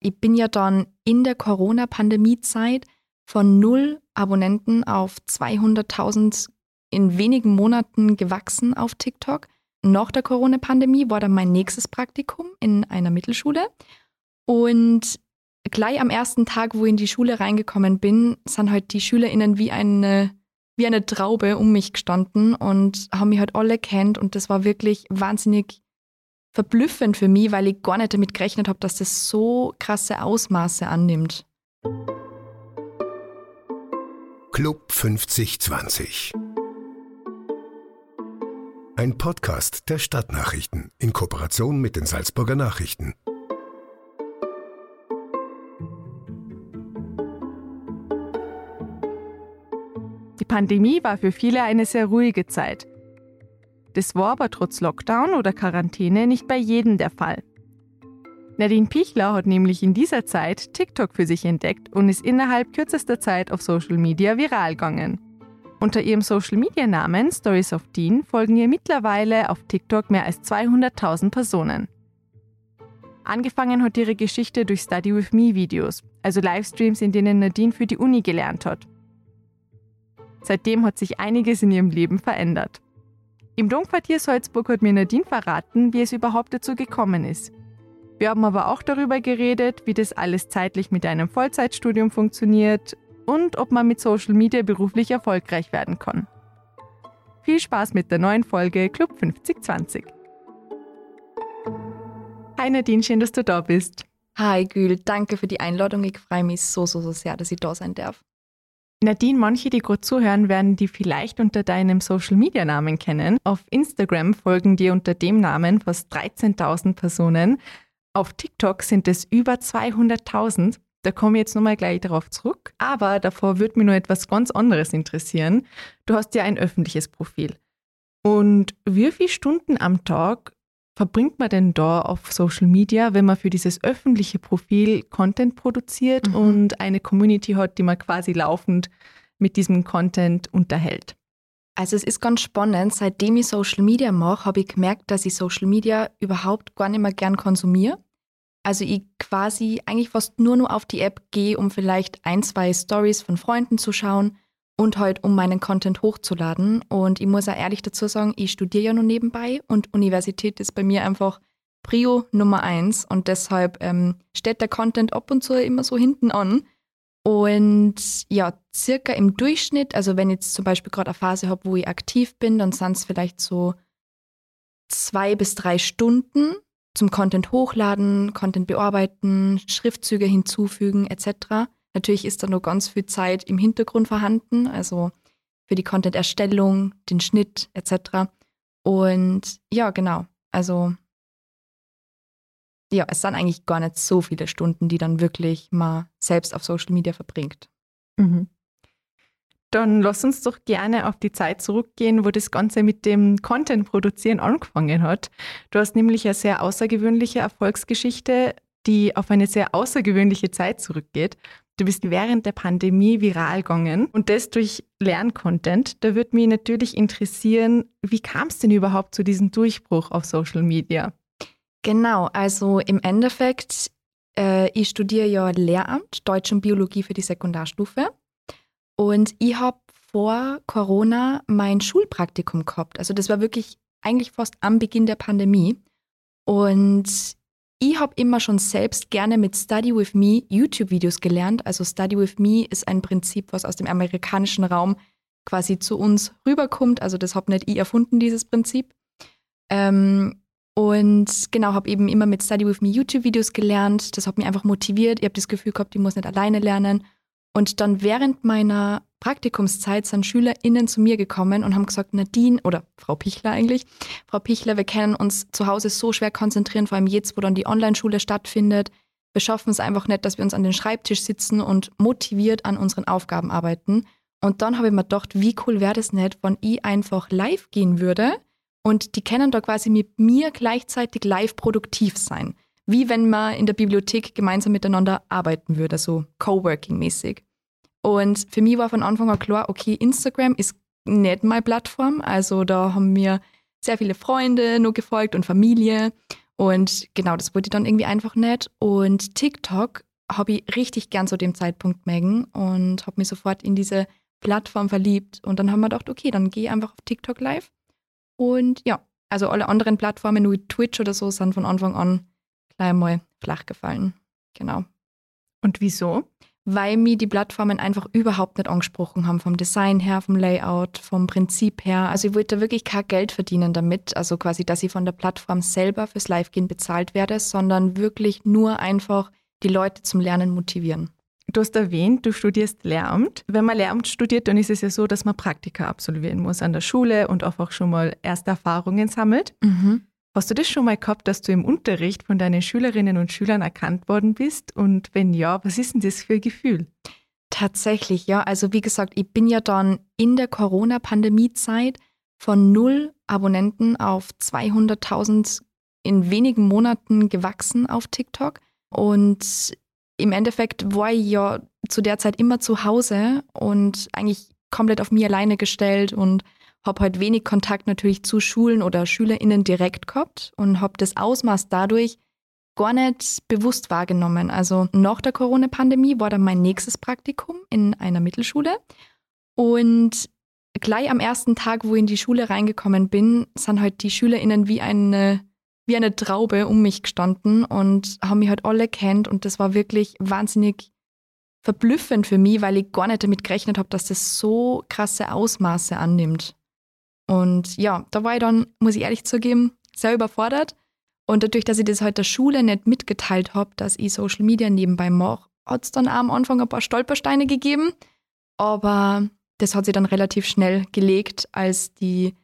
Ich bin ja dann in der Corona-Pandemie-Zeit von null Abonnenten auf 200.000 in wenigen Monaten gewachsen auf TikTok. Nach der Corona-Pandemie war dann mein nächstes Praktikum in einer Mittelschule. Und gleich am ersten Tag, wo ich in die Schule reingekommen bin, sind halt die SchülerInnen wie eine, wie eine Traube um mich gestanden und haben mich halt alle kennt. Und das war wirklich wahnsinnig verblüffend für mich, weil ich gar nicht damit gerechnet habe, dass das so krasse Ausmaße annimmt. Club 5020 Ein Podcast der Stadtnachrichten in Kooperation mit den Salzburger Nachrichten. Die Pandemie war für viele eine sehr ruhige Zeit. Das war aber trotz Lockdown oder Quarantäne nicht bei jedem der Fall. Nadine Pichler hat nämlich in dieser Zeit TikTok für sich entdeckt und ist innerhalb kürzester Zeit auf Social Media viral gegangen. Unter ihrem Social Media Namen Stories of Dean folgen ihr mittlerweile auf TikTok mehr als 200.000 Personen. Angefangen hat ihre Geschichte durch Study with Me Videos, also Livestreams, in denen Nadine für die Uni gelernt hat. Seitdem hat sich einiges in ihrem Leben verändert. Im Domquartier Salzburg hat mir Nadine verraten, wie es überhaupt dazu gekommen ist. Wir haben aber auch darüber geredet, wie das alles zeitlich mit einem Vollzeitstudium funktioniert und ob man mit Social Media beruflich erfolgreich werden kann. Viel Spaß mit der neuen Folge Club 5020. Hi Nadine, schön, dass du da bist. Hi Gül, danke für die Einladung. Ich freue mich so, so, so sehr, dass ich da sein darf. Nadine, manche, die gerade zuhören, werden die vielleicht unter deinem Social-Media-Namen kennen. Auf Instagram folgen dir unter dem Namen fast 13.000 Personen. Auf TikTok sind es über 200.000. Da komme ich jetzt nochmal gleich darauf zurück. Aber davor würde mich nur etwas ganz anderes interessieren. Du hast ja ein öffentliches Profil. Und wie viele Stunden am Tag verbringt man denn da auf Social Media, wenn man für dieses öffentliche Profil Content produziert mhm. und eine Community hat, die man quasi laufend mit diesem Content unterhält? Also es ist ganz spannend, seitdem ich Social Media mache, habe ich gemerkt, dass ich Social Media überhaupt gar nicht mehr gern konsumiere. Also ich quasi eigentlich fast nur noch auf die App gehe, um vielleicht ein, zwei Stories von Freunden zu schauen und halt um meinen Content hochzuladen. Und ich muss auch ehrlich dazu sagen, ich studiere ja nur nebenbei und Universität ist bei mir einfach Prio Nummer eins und deshalb ähm, steht der Content ab und zu immer so hinten an. Und ja, circa im Durchschnitt, also wenn ich jetzt zum Beispiel gerade eine Phase habe, wo ich aktiv bin, dann sind es vielleicht so zwei bis drei Stunden zum Content hochladen, Content bearbeiten, Schriftzüge hinzufügen etc. Natürlich ist da noch ganz viel Zeit im Hintergrund vorhanden, also für die Content-Erstellung, den Schnitt etc. Und ja, genau. Also ja, es sind eigentlich gar nicht so viele Stunden, die dann wirklich mal selbst auf Social Media verbringt. Mhm. Dann lass uns doch gerne auf die Zeit zurückgehen, wo das Ganze mit dem Content-Produzieren angefangen hat. Du hast nämlich eine sehr außergewöhnliche Erfolgsgeschichte, die auf eine sehr außergewöhnliche Zeit zurückgeht. Du bist während der Pandemie viral gegangen und das durch Lerncontent. Da würde mich natürlich interessieren, wie kam es denn überhaupt zu diesem Durchbruch auf Social Media? Genau, also im Endeffekt, äh, ich studiere ja Lehramt, Deutsch und Biologie für die Sekundarstufe. Und ich habe vor Corona mein Schulpraktikum gehabt. Also das war wirklich eigentlich fast am Beginn der Pandemie. Und ich habe immer schon selbst gerne mit Study with Me YouTube-Videos gelernt. Also Study with Me ist ein Prinzip, was aus dem amerikanischen Raum quasi zu uns rüberkommt. Also das habe nicht ich erfunden, dieses Prinzip. Ähm, und genau, habe eben immer mit Study with Me YouTube-Videos gelernt. Das hat mich einfach motiviert. Ich habe das Gefühl gehabt, ich muss nicht alleine lernen. Und dann während meiner Praktikumszeit sind SchülerInnen zu mir gekommen und haben gesagt, Nadine, oder Frau Pichler eigentlich, Frau Pichler, wir können uns zu Hause so schwer konzentrieren, vor allem jetzt, wo dann die Online-Schule stattfindet. Wir schaffen es einfach nicht, dass wir uns an den Schreibtisch sitzen und motiviert an unseren Aufgaben arbeiten. Und dann habe ich mir gedacht, wie cool wäre das nicht, wenn ich einfach live gehen würde und die können da quasi mit mir gleichzeitig live produktiv sein. Wie wenn man in der Bibliothek gemeinsam miteinander arbeiten würde, so Coworking-mäßig. Und für mich war von Anfang an klar, okay, Instagram ist nicht meine Plattform. Also da haben mir sehr viele Freunde nur gefolgt und Familie. Und genau, das ich dann irgendwie einfach nicht. Und TikTok habe ich richtig gern zu dem Zeitpunkt mögen und habe mich sofort in diese Plattform verliebt. Und dann haben wir gedacht, okay, dann gehe ich einfach auf TikTok live. Und ja, also alle anderen Plattformen wie Twitch oder so sind von Anfang an gleich mal flach gefallen. Genau. Und wieso? Weil mir die Plattformen einfach überhaupt nicht angesprochen haben, vom Design her, vom Layout, vom Prinzip her. Also ich wollte wirklich kein Geld verdienen damit, also quasi, dass ich von der Plattform selber fürs Live-Gehen bezahlt werde, sondern wirklich nur einfach die Leute zum Lernen motivieren. Du hast erwähnt, du studierst Lehramt. Wenn man Lehramt studiert, dann ist es ja so, dass man Praktika absolvieren muss an der Schule und auch schon mal erste Erfahrungen sammelt. Mhm. Hast du das schon mal gehabt, dass du im Unterricht von deinen Schülerinnen und Schülern erkannt worden bist? Und wenn ja, was ist denn das für ein Gefühl? Tatsächlich, ja. Also wie gesagt, ich bin ja dann in der Corona-Pandemie-Zeit von null Abonnenten auf 200.000 in wenigen Monaten gewachsen auf TikTok. Und im Endeffekt war ich ja zu der Zeit immer zu Hause und eigentlich komplett auf mich alleine gestellt und habe halt wenig Kontakt natürlich zu Schulen oder SchülerInnen direkt gehabt und habe das Ausmaß dadurch gar nicht bewusst wahrgenommen. Also nach der Corona-Pandemie war dann mein nächstes Praktikum in einer Mittelschule und gleich am ersten Tag, wo ich in die Schule reingekommen bin, sind halt die SchülerInnen wie eine wie eine Traube um mich gestanden und haben mich halt alle kennt und das war wirklich wahnsinnig verblüffend für mich, weil ich gar nicht damit gerechnet habe, dass das so krasse Ausmaße annimmt. Und ja, da war ich dann, muss ich ehrlich zugeben, sehr überfordert. Und dadurch, dass ich das halt der Schule nicht mitgeteilt habe, dass ich Social Media nebenbei mache, hat es dann am Anfang ein paar Stolpersteine gegeben. Aber das hat sich dann relativ schnell gelegt, als die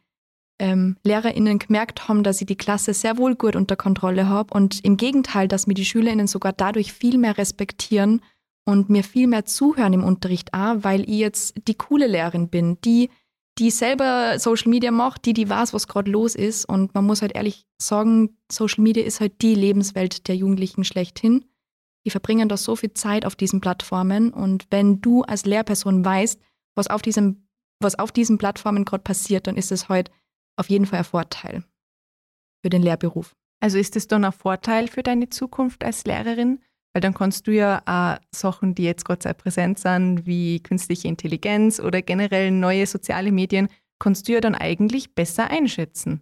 ähm, LehrerInnen gemerkt haben, dass ich die Klasse sehr wohl gut unter Kontrolle habe und im Gegenteil, dass mir die SchülerInnen sogar dadurch viel mehr respektieren und mir viel mehr zuhören im Unterricht auch, weil ich jetzt die coole Lehrerin bin, die die selber Social Media macht, die die weiß, was gerade los ist und man muss halt ehrlich sagen, Social Media ist halt die Lebenswelt der Jugendlichen schlechthin. Die verbringen da so viel Zeit auf diesen Plattformen und wenn du als Lehrperson weißt, was auf diesem was auf diesen Plattformen gerade passiert, dann ist es halt auf jeden Fall ein Vorteil für den Lehrberuf. Also ist es dann ein Vorteil für deine Zukunft als Lehrerin? Weil dann kannst du ja auch Sachen, die jetzt gerade sehr präsent sind, wie künstliche Intelligenz oder generell neue soziale Medien, kannst du ja dann eigentlich besser einschätzen.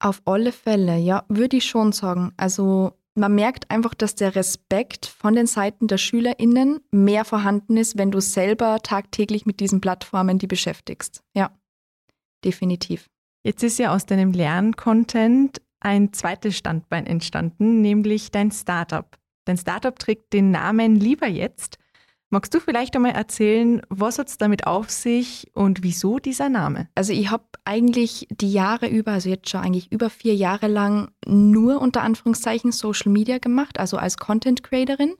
Auf alle Fälle, ja, würde ich schon sagen. Also man merkt einfach, dass der Respekt von den Seiten der SchülerInnen mehr vorhanden ist, wenn du selber tagtäglich mit diesen Plattformen die beschäftigst. Ja definitiv. Jetzt ist ja aus deinem Lerncontent ein zweites Standbein entstanden, nämlich dein Startup. Dein Startup trägt den Namen Lieber jetzt. Magst du vielleicht einmal erzählen, was hat es damit auf sich und wieso dieser Name? Also ich habe eigentlich die Jahre über, also jetzt schon eigentlich über vier Jahre lang nur unter Anführungszeichen Social Media gemacht, also als Content Creatorin.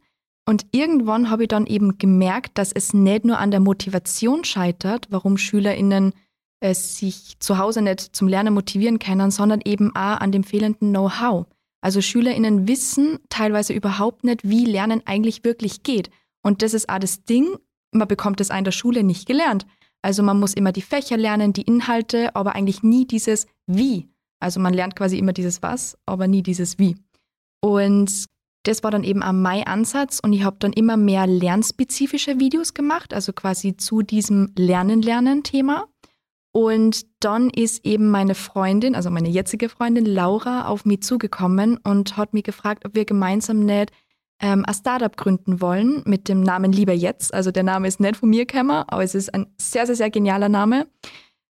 Und irgendwann habe ich dann eben gemerkt, dass es nicht nur an der Motivation scheitert, warum SchülerInnen äh, sich zu Hause nicht zum Lernen motivieren können, sondern eben auch an dem fehlenden Know-how. Also SchülerInnen wissen teilweise überhaupt nicht, wie Lernen eigentlich wirklich geht. Und das ist auch das Ding, man bekommt es in der Schule nicht gelernt. Also man muss immer die Fächer lernen, die Inhalte, aber eigentlich nie dieses Wie. Also man lernt quasi immer dieses Was, aber nie dieses Wie. Und das war dann eben auch mein Ansatz und ich habe dann immer mehr lernspezifische Videos gemacht, also quasi zu diesem Lernen-Lernen-Thema. Und dann ist eben meine Freundin, also meine jetzige Freundin Laura, auf mich zugekommen und hat mich gefragt, ob wir gemeinsam nicht ähm, ein Startup gründen wollen mit dem Namen Lieber Jetzt. Also der Name ist nicht von mir gekommen, aber es ist ein sehr, sehr, sehr genialer Name.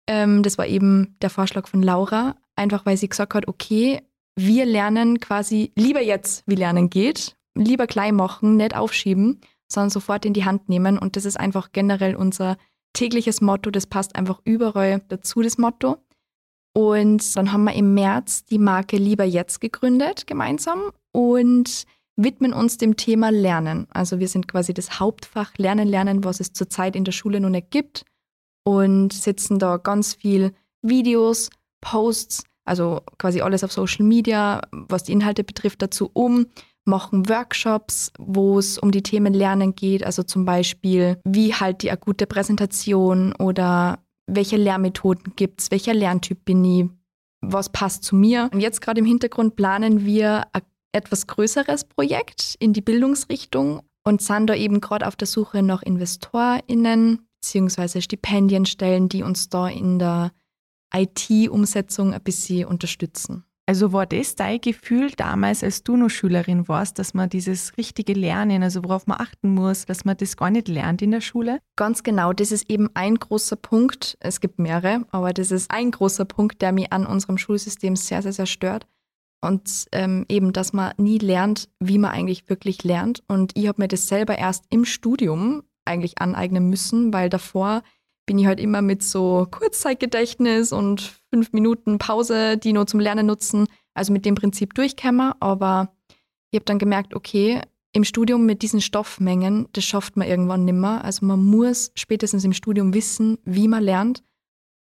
Ähm, das war eben der Vorschlag von Laura, einfach weil sie gesagt hat, okay, wir lernen quasi lieber jetzt, wie Lernen geht, lieber klein machen, nicht aufschieben, sondern sofort in die Hand nehmen. Und das ist einfach generell unser tägliches Motto, das passt einfach überall dazu, das Motto. Und dann haben wir im März die Marke Lieber Jetzt gegründet, gemeinsam, und widmen uns dem Thema Lernen. Also wir sind quasi das Hauptfach Lernen, Lernen, was es zurzeit in der Schule noch nicht gibt. Und setzen da ganz viel Videos, Posts, also quasi alles auf Social Media, was die Inhalte betrifft, dazu um, machen Workshops, wo es um die Themen Lernen geht, also zum Beispiel, wie halt die akute Präsentation oder welche Lehrmethoden gibt es, welcher Lerntyp bin ich, was passt zu mir. Und jetzt gerade im Hintergrund planen wir ein etwas größeres Projekt in die Bildungsrichtung und sind da eben gerade auf der Suche nach InvestorInnen bzw. Stipendienstellen, die uns da in der IT-Umsetzung ein bisschen unterstützen. Also war das dein Gefühl damals, als du noch Schülerin warst, dass man dieses richtige Lernen, also worauf man achten muss, dass man das gar nicht lernt in der Schule? Ganz genau, das ist eben ein großer Punkt. Es gibt mehrere, aber das ist ein großer Punkt, der mich an unserem Schulsystem sehr, sehr, sehr stört. Und ähm, eben, dass man nie lernt, wie man eigentlich wirklich lernt. Und ich habe mir das selber erst im Studium eigentlich aneignen müssen, weil davor bin ich halt immer mit so Kurzzeitgedächtnis und fünf Minuten Pause, die nur zum Lernen nutzen, also mit dem Prinzip durchkämmer. Aber ich habe dann gemerkt, okay, im Studium mit diesen Stoffmengen, das schafft man irgendwann nimmer. Also man muss spätestens im Studium wissen, wie man lernt.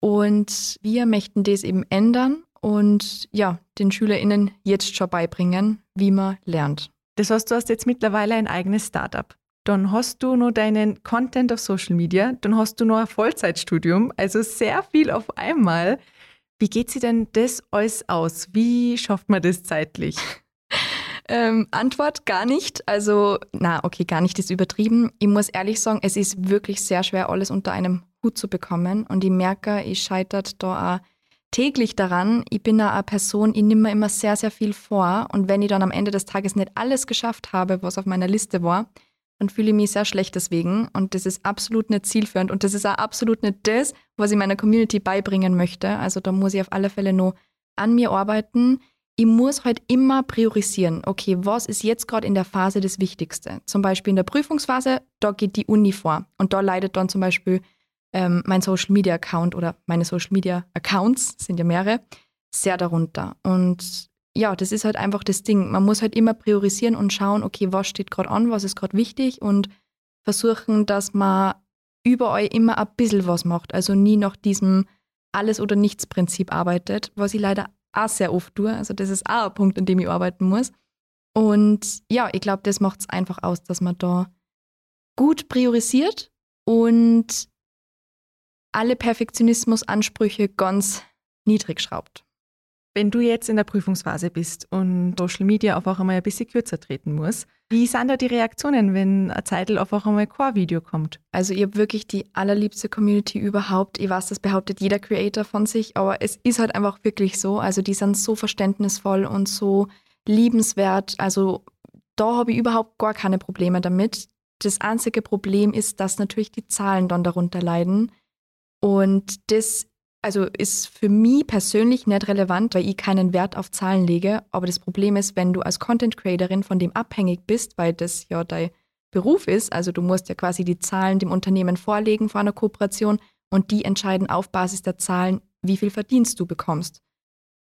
Und wir möchten das eben ändern und ja, den SchülerInnen jetzt schon beibringen, wie man lernt. Das heißt, du hast jetzt mittlerweile ein eigenes Startup dann hast du noch deinen Content auf Social Media, dann hast du noch ein Vollzeitstudium, also sehr viel auf einmal. Wie geht sich denn das alles aus? Wie schafft man das zeitlich? Ähm, Antwort gar nicht. Also, na, okay, gar nicht ist übertrieben. Ich muss ehrlich sagen, es ist wirklich sehr schwer, alles unter einem Hut zu bekommen. Und ich merke, ich scheitert da auch täglich daran. Ich bin eine Person, ich nehme mir immer sehr, sehr viel vor. Und wenn ich dann am Ende des Tages nicht alles geschafft habe, was auf meiner Liste war, dann fühle ich mich sehr schlecht deswegen. Und das ist absolut nicht zielführend. Und das ist auch absolut nicht das, was ich meiner Community beibringen möchte. Also da muss ich auf alle Fälle noch an mir arbeiten. Ich muss halt immer priorisieren. Okay, was ist jetzt gerade in der Phase das Wichtigste? Zum Beispiel in der Prüfungsphase, da geht die Uni vor. Und da leidet dann zum Beispiel ähm, mein Social Media Account oder meine Social Media Accounts, sind ja mehrere, sehr darunter. Und ja, das ist halt einfach das Ding. Man muss halt immer priorisieren und schauen, okay, was steht gerade an, was ist gerade wichtig und versuchen, dass man überall immer ein bisschen was macht. Also nie nach diesem Alles- oder Nichts-Prinzip arbeitet, was ich leider auch sehr oft tue. Also das ist auch ein Punkt, an dem ich arbeiten muss. Und ja, ich glaube, das macht es einfach aus, dass man da gut priorisiert und alle Perfektionismusansprüche ganz niedrig schraubt. Wenn du jetzt in der Prüfungsphase bist und Social Media auf auch einmal ein bisschen kürzer treten muss, wie sind da die Reaktionen, wenn eine Zeitl auf auch einmal kein Video kommt? Also ihr habt wirklich die allerliebste Community überhaupt. Ich weiß, das behauptet jeder Creator von sich, aber es ist halt einfach wirklich so. Also die sind so verständnisvoll und so liebenswert. Also da habe ich überhaupt gar keine Probleme damit. Das einzige Problem ist, dass natürlich die Zahlen dann darunter leiden. Und das also ist für mich persönlich nicht relevant, weil ich keinen Wert auf Zahlen lege. Aber das Problem ist, wenn du als Content Creatorin von dem abhängig bist, weil das ja dein Beruf ist, also du musst ja quasi die Zahlen dem Unternehmen vorlegen vor einer Kooperation und die entscheiden auf Basis der Zahlen, wie viel Verdienst du bekommst.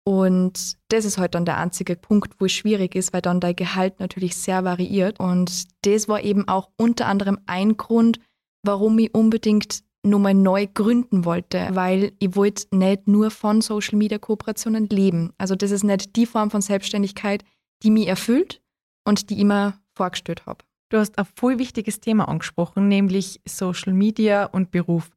Und das ist halt dann der einzige Punkt, wo es schwierig ist, weil dann dein Gehalt natürlich sehr variiert. Und das war eben auch unter anderem ein Grund, warum ich unbedingt nochmal neu gründen wollte, weil ich wollte nicht nur von Social Media Kooperationen leben. Also das ist nicht die Form von Selbstständigkeit, die mich erfüllt und die ich immer vorgestellt habe. Du hast ein voll wichtiges Thema angesprochen, nämlich Social Media und Beruf.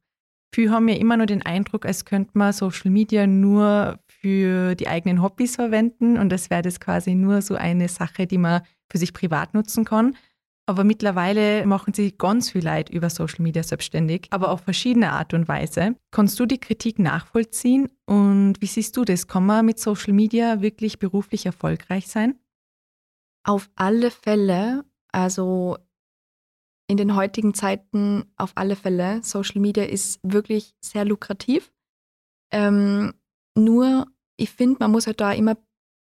Viele haben ja immer nur den Eindruck, als könnte man Social Media nur für die eigenen Hobbys verwenden und das wäre das quasi nur so eine Sache, die man für sich privat nutzen kann. Aber mittlerweile machen sich ganz viel Leute über Social Media selbstständig, aber auf verschiedene Art und Weise. Kannst du die Kritik nachvollziehen und wie siehst du das? Kann man mit Social Media wirklich beruflich erfolgreich sein? Auf alle Fälle. Also in den heutigen Zeiten auf alle Fälle. Social Media ist wirklich sehr lukrativ. Ähm, nur, ich finde, man muss halt da immer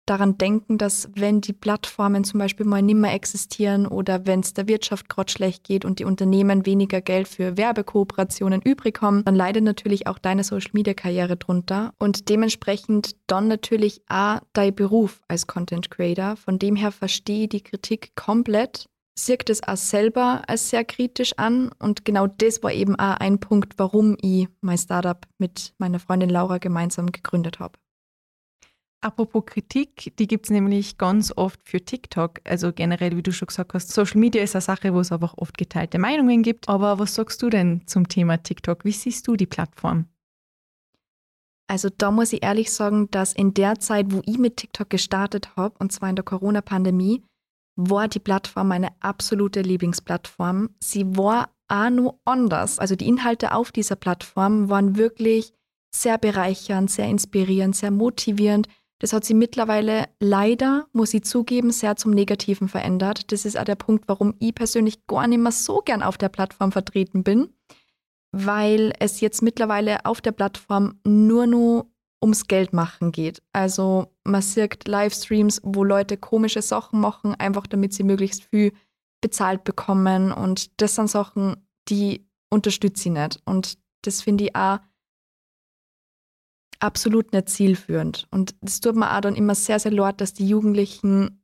daran denken, dass wenn die Plattformen zum Beispiel mal nimmer existieren oder wenn es der Wirtschaft gerade schlecht geht und die Unternehmen weniger Geld für Werbekooperationen übrig haben, dann leidet natürlich auch deine Social-Media-Karriere drunter und dementsprechend dann natürlich auch dein Beruf als Content Creator. Von dem her verstehe ich die Kritik komplett, sieht es auch selber als sehr kritisch an und genau das war eben auch ein Punkt, warum ich mein Startup mit meiner Freundin Laura gemeinsam gegründet habe. Apropos Kritik, die gibt es nämlich ganz oft für TikTok. Also generell, wie du schon gesagt hast, Social Media ist eine Sache, wo es einfach oft geteilte Meinungen gibt. Aber was sagst du denn zum Thema TikTok? Wie siehst du die Plattform? Also da muss ich ehrlich sagen, dass in der Zeit, wo ich mit TikTok gestartet habe, und zwar in der Corona-Pandemie, war die Plattform meine absolute Lieblingsplattform. Sie war auch nur anders. Also die Inhalte auf dieser Plattform waren wirklich sehr bereichernd, sehr inspirierend, sehr motivierend. Das hat sie mittlerweile leider, muss ich zugeben, sehr zum Negativen verändert. Das ist auch der Punkt, warum ich persönlich gar nicht mehr so gern auf der Plattform vertreten bin, weil es jetzt mittlerweile auf der Plattform nur noch ums Geld machen geht. Also man sieht Livestreams, wo Leute komische Sachen machen, einfach damit sie möglichst viel bezahlt bekommen. Und das sind Sachen, die unterstütze ich nicht. Und das finde ich auch absolut nicht zielführend. Und das tut mir auch dann immer sehr, sehr leid, dass die Jugendlichen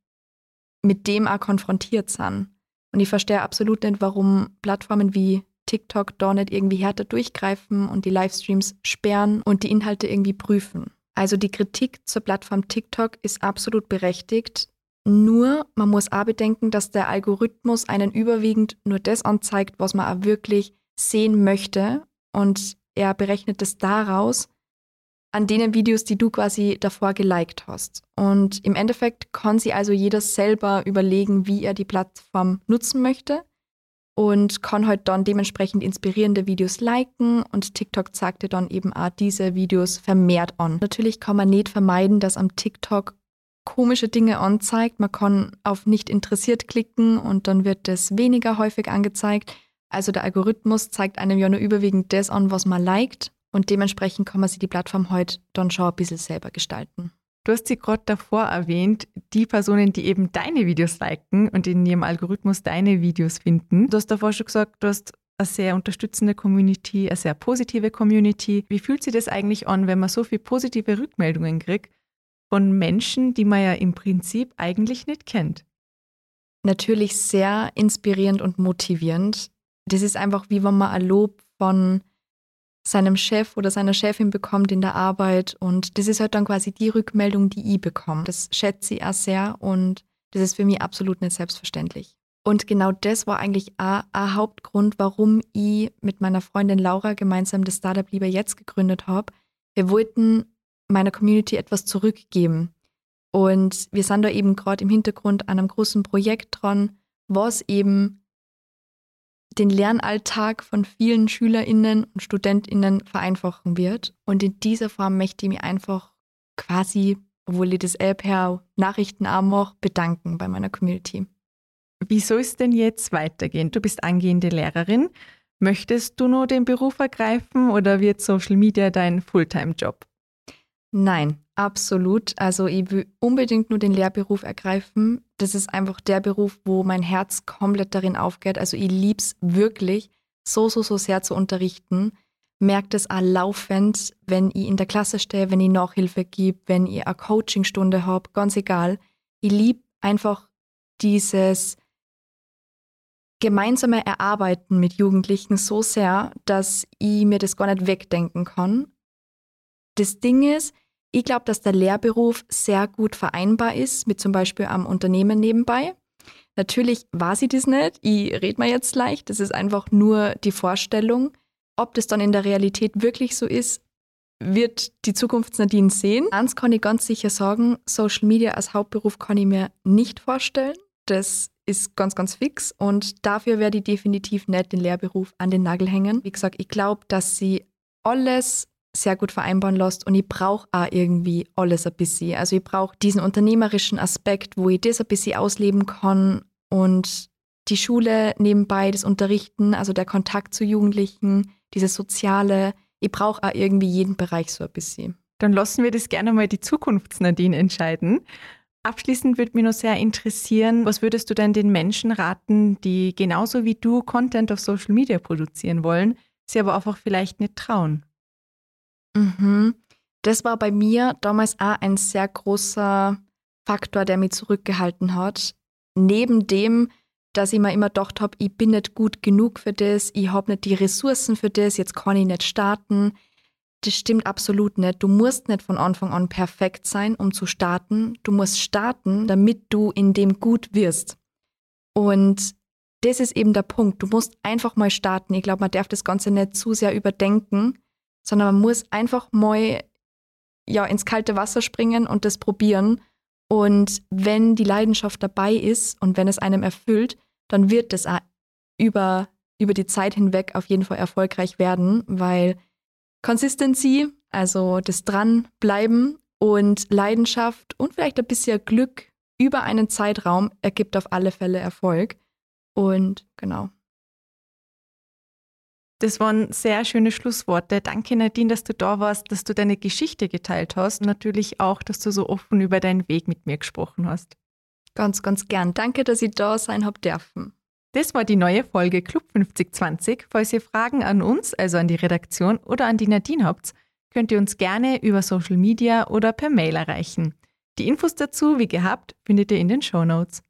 mit dem auch konfrontiert sind. Und ich verstehe absolut nicht, warum Plattformen wie TikTok da nicht irgendwie härter durchgreifen und die Livestreams sperren und die Inhalte irgendwie prüfen. Also die Kritik zur Plattform TikTok ist absolut berechtigt. Nur man muss auch bedenken, dass der Algorithmus einen überwiegend nur das anzeigt, was man auch wirklich sehen möchte. Und er berechnet es daraus, an denen Videos, die du quasi davor geliked hast. Und im Endeffekt kann sich also jeder selber überlegen, wie er die Plattform nutzen möchte und kann halt dann dementsprechend inspirierende Videos liken und TikTok zeigt dir dann eben auch diese Videos vermehrt an. Natürlich kann man nicht vermeiden, dass am TikTok komische Dinge anzeigt. Man kann auf nicht interessiert klicken und dann wird das weniger häufig angezeigt. Also der Algorithmus zeigt einem ja nur überwiegend das an, was man liked und dementsprechend kann man sich die Plattform heute dann schon ein bisschen selber gestalten. Du hast sie gerade davor erwähnt, die Personen, die eben deine Videos liken und in ihrem Algorithmus deine Videos finden. Du hast davor schon gesagt, du hast eine sehr unterstützende Community, eine sehr positive Community. Wie fühlt sich das eigentlich an, wenn man so viele positive Rückmeldungen kriegt von Menschen, die man ja im Prinzip eigentlich nicht kennt? Natürlich sehr inspirierend und motivierend. Das ist einfach wie wenn man ein Lob von seinem Chef oder seiner Chefin bekommt in der Arbeit. Und das ist halt dann quasi die Rückmeldung, die ich bekomme. Das schätze ich auch sehr und das ist für mich absolut nicht selbstverständlich. Und genau das war eigentlich ein Hauptgrund, warum ich mit meiner Freundin Laura gemeinsam das Startup Lieber Jetzt gegründet habe. Wir wollten meiner Community etwas zurückgeben. Und wir sind da eben gerade im Hintergrund an einem großen Projekt dran, was eben den Lernalltag von vielen SchülerInnen und StudentInnen vereinfachen wird. Und in dieser Form möchte ich mich einfach quasi, obwohl ich das eh per Nachrichtenarm mache, bedanken bei meiner Community. Wie soll es denn jetzt weitergehen? Du bist angehende Lehrerin. Möchtest du nur den Beruf ergreifen oder wird Social Media dein Fulltime-Job? Nein, absolut. Also ich will unbedingt nur den Lehrberuf ergreifen. Das ist einfach der Beruf, wo mein Herz komplett darin aufgeht. Also ich liebe es wirklich, so, so, so sehr zu unterrichten. Merkt es auch laufend, wenn ich in der Klasse stehe, wenn ich Nachhilfe gebe, wenn ich eine Coachingstunde habe, ganz egal. Ich liebe einfach dieses gemeinsame Erarbeiten mit Jugendlichen so sehr, dass ich mir das gar nicht wegdenken kann. Das Ding ist, ich glaube, dass der Lehrberuf sehr gut vereinbar ist mit zum Beispiel am Unternehmen nebenbei. Natürlich war sie das nicht. Ich rede mir jetzt leicht. Das ist einfach nur die Vorstellung. Ob das dann in der Realität wirklich so ist, wird die Zukunft Nadine sehen. Eins kann ich ganz sicher sagen, Social Media als Hauptberuf kann ich mir nicht vorstellen. Das ist ganz, ganz fix und dafür werde ich definitiv nicht den Lehrberuf an den Nagel hängen. Wie gesagt, ich glaube, dass sie alles sehr gut vereinbaren lässt und ich brauche auch irgendwie alles ein bisschen. Also ich brauche diesen unternehmerischen Aspekt, wo ich das ein bisschen ausleben kann und die Schule nebenbei, das Unterrichten, also der Kontakt zu Jugendlichen, dieses Soziale. Ich brauche auch irgendwie jeden Bereich so ein bisschen. Dann lassen wir das gerne mal die Zukunftsnadine entscheiden. Abschließend würde mich noch sehr interessieren, was würdest du denn den Menschen raten, die genauso wie du Content auf Social Media produzieren wollen, sie aber einfach vielleicht nicht trauen? Mhm. Das war bei mir damals auch ein sehr großer Faktor, der mich zurückgehalten hat. Neben dem, dass ich mir immer gedacht habe, ich bin nicht gut genug für das, ich habe nicht die Ressourcen für das, jetzt kann ich nicht starten. Das stimmt absolut nicht. Du musst nicht von Anfang an perfekt sein, um zu starten. Du musst starten, damit du in dem gut wirst. Und das ist eben der Punkt. Du musst einfach mal starten. Ich glaube, man darf das Ganze nicht zu sehr überdenken sondern man muss einfach mal ja ins kalte Wasser springen und das probieren. Und wenn die Leidenschaft dabei ist und wenn es einem erfüllt, dann wird es über, über die Zeit hinweg auf jeden Fall erfolgreich werden, weil Consistency, also das Dranbleiben und Leidenschaft und vielleicht ein bisschen Glück über einen Zeitraum ergibt auf alle Fälle Erfolg. Und genau. Das waren sehr schöne Schlussworte. Danke, Nadine, dass du da warst, dass du deine Geschichte geteilt hast und natürlich auch, dass du so offen über deinen Weg mit mir gesprochen hast. Ganz, ganz gern. Danke, dass ich da sein habe dürfen. Das war die neue Folge Club 5020. Falls ihr Fragen an uns, also an die Redaktion oder an die Nadine habt, könnt ihr uns gerne über Social Media oder per Mail erreichen. Die Infos dazu, wie gehabt, findet ihr in den Show Notes.